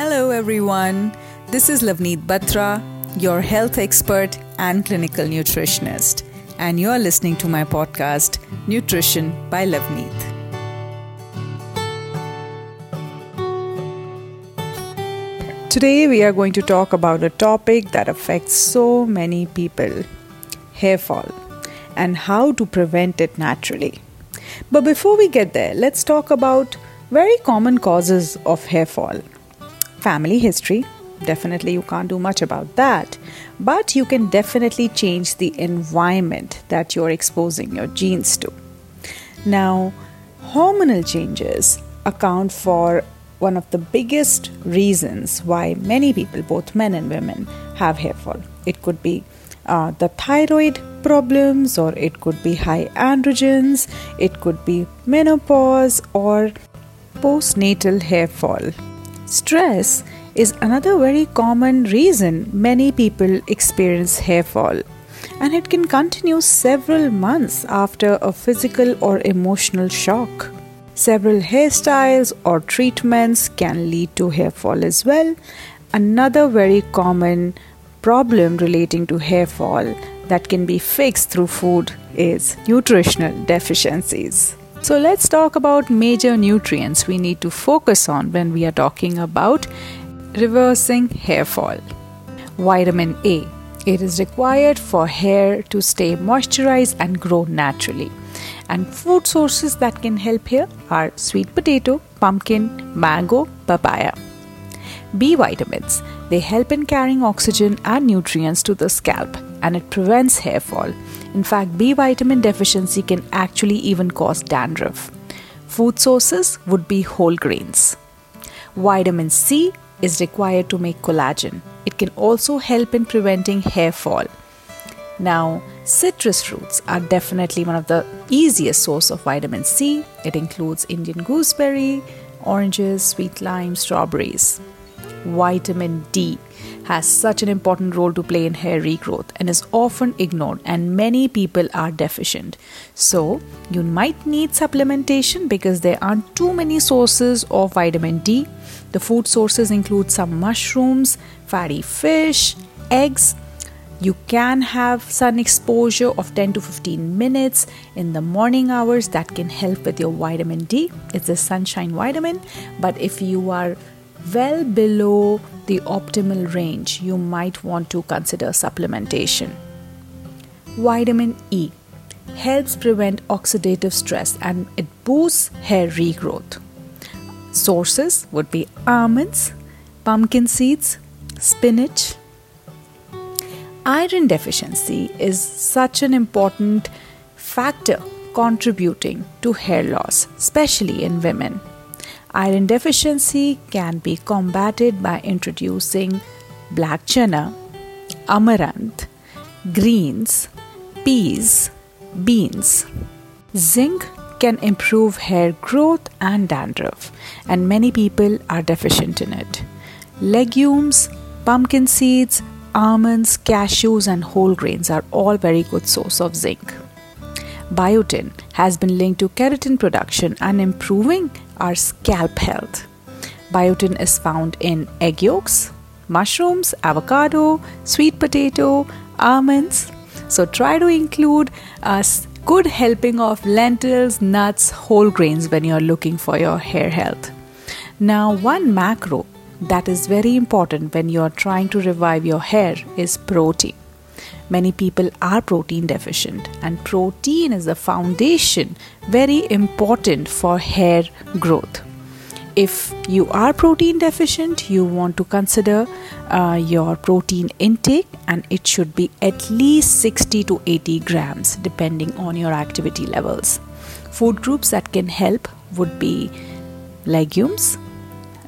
Hello, everyone. This is Lovneet Batra, your health expert and clinical nutritionist, and you're listening to my podcast, Nutrition by Lovneet. Today, we are going to talk about a topic that affects so many people hair fall and how to prevent it naturally. But before we get there, let's talk about very common causes of hair fall family history. Definitely, you can't do much about that, but you can definitely change the environment that you're exposing your genes to. Now, hormonal changes account for one of the biggest reasons why many people, both men and women, have hair fall. It could be uh, the thyroid problems, or it could be high androgens, it could be menopause, or postnatal hair fall. Stress is another very common reason many people experience hair fall, and it can continue several months after a physical or emotional shock. Several hairstyles or treatments can lead to hair fall as well. Another very common problem relating to hair fall that can be fixed through food is nutritional deficiencies. So let's talk about major nutrients we need to focus on when we are talking about reversing hair fall. Vitamin A. It is required for hair to stay moisturized and grow naturally. And food sources that can help here are sweet potato, pumpkin, mango, papaya. B vitamins. They help in carrying oxygen and nutrients to the scalp and it prevents hair fall. In fact, B vitamin deficiency can actually even cause dandruff. Food sources would be whole grains. Vitamin C is required to make collagen. It can also help in preventing hair fall. Now, citrus fruits are definitely one of the easiest source of vitamin C. It includes Indian gooseberry, oranges, sweet lime, strawberries. Vitamin D has such an important role to play in hair regrowth and is often ignored and many people are deficient. So you might need supplementation because there aren't too many sources of vitamin D. The food sources include some mushrooms fatty fish eggs. You can have sun exposure of 10 to 15 minutes in the morning hours that can help with your vitamin D. It's a sunshine vitamin, but if you are well below the optimal range, you might want to consider supplementation. Vitamin E helps prevent oxidative stress and it boosts hair regrowth. Sources would be almonds, pumpkin seeds, spinach. Iron deficiency is such an important factor contributing to hair loss, especially in women. Iron deficiency can be combated by introducing black chana, amaranth, greens, peas, beans. Zinc can improve hair growth and dandruff, and many people are deficient in it. Legumes, pumpkin seeds, almonds, cashews, and whole grains are all very good source of zinc. Biotin has been linked to keratin production and improving our scalp health. Biotin is found in egg yolks, mushrooms, avocado, sweet potato, almonds. So try to include a good helping of lentils, nuts, whole grains when you're looking for your hair health. Now, one macro that is very important when you're trying to revive your hair is protein. Many people are protein deficient, and protein is the foundation, very important for hair growth. If you are protein deficient, you want to consider uh, your protein intake, and it should be at least 60 to 80 grams depending on your activity levels. Food groups that can help would be legumes,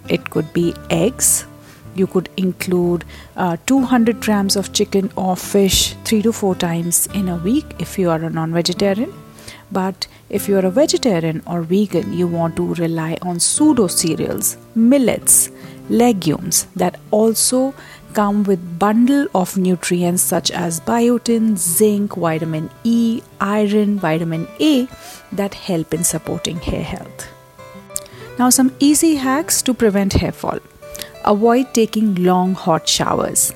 it could be eggs, you could include uh, 200 grams of chicken or fish three to four times in a week if you are a non vegetarian. But if you are a vegetarian or vegan, you want to rely on pseudo cereals, millets, legumes that also come with bundle of nutrients such as biotin, zinc, vitamin E, iron, vitamin A that help in supporting hair health. Now some easy hacks to prevent hair fall. Avoid taking long hot showers.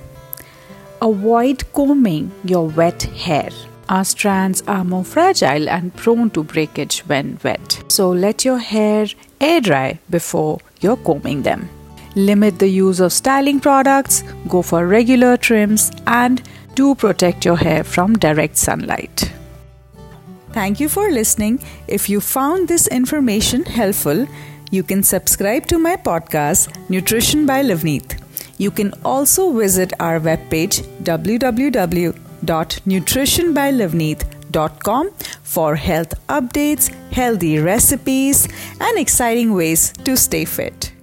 Avoid combing your wet hair. Our strands are more fragile and prone to breakage when wet. So let your hair air dry before you're combing them. Limit the use of styling products, go for regular trims, and do protect your hair from direct sunlight. Thank you for listening. If you found this information helpful, you can subscribe to my podcast, Nutrition by Lovneet. You can also visit our webpage www.nutritionbylovneet.com for health updates, healthy recipes, and exciting ways to stay fit.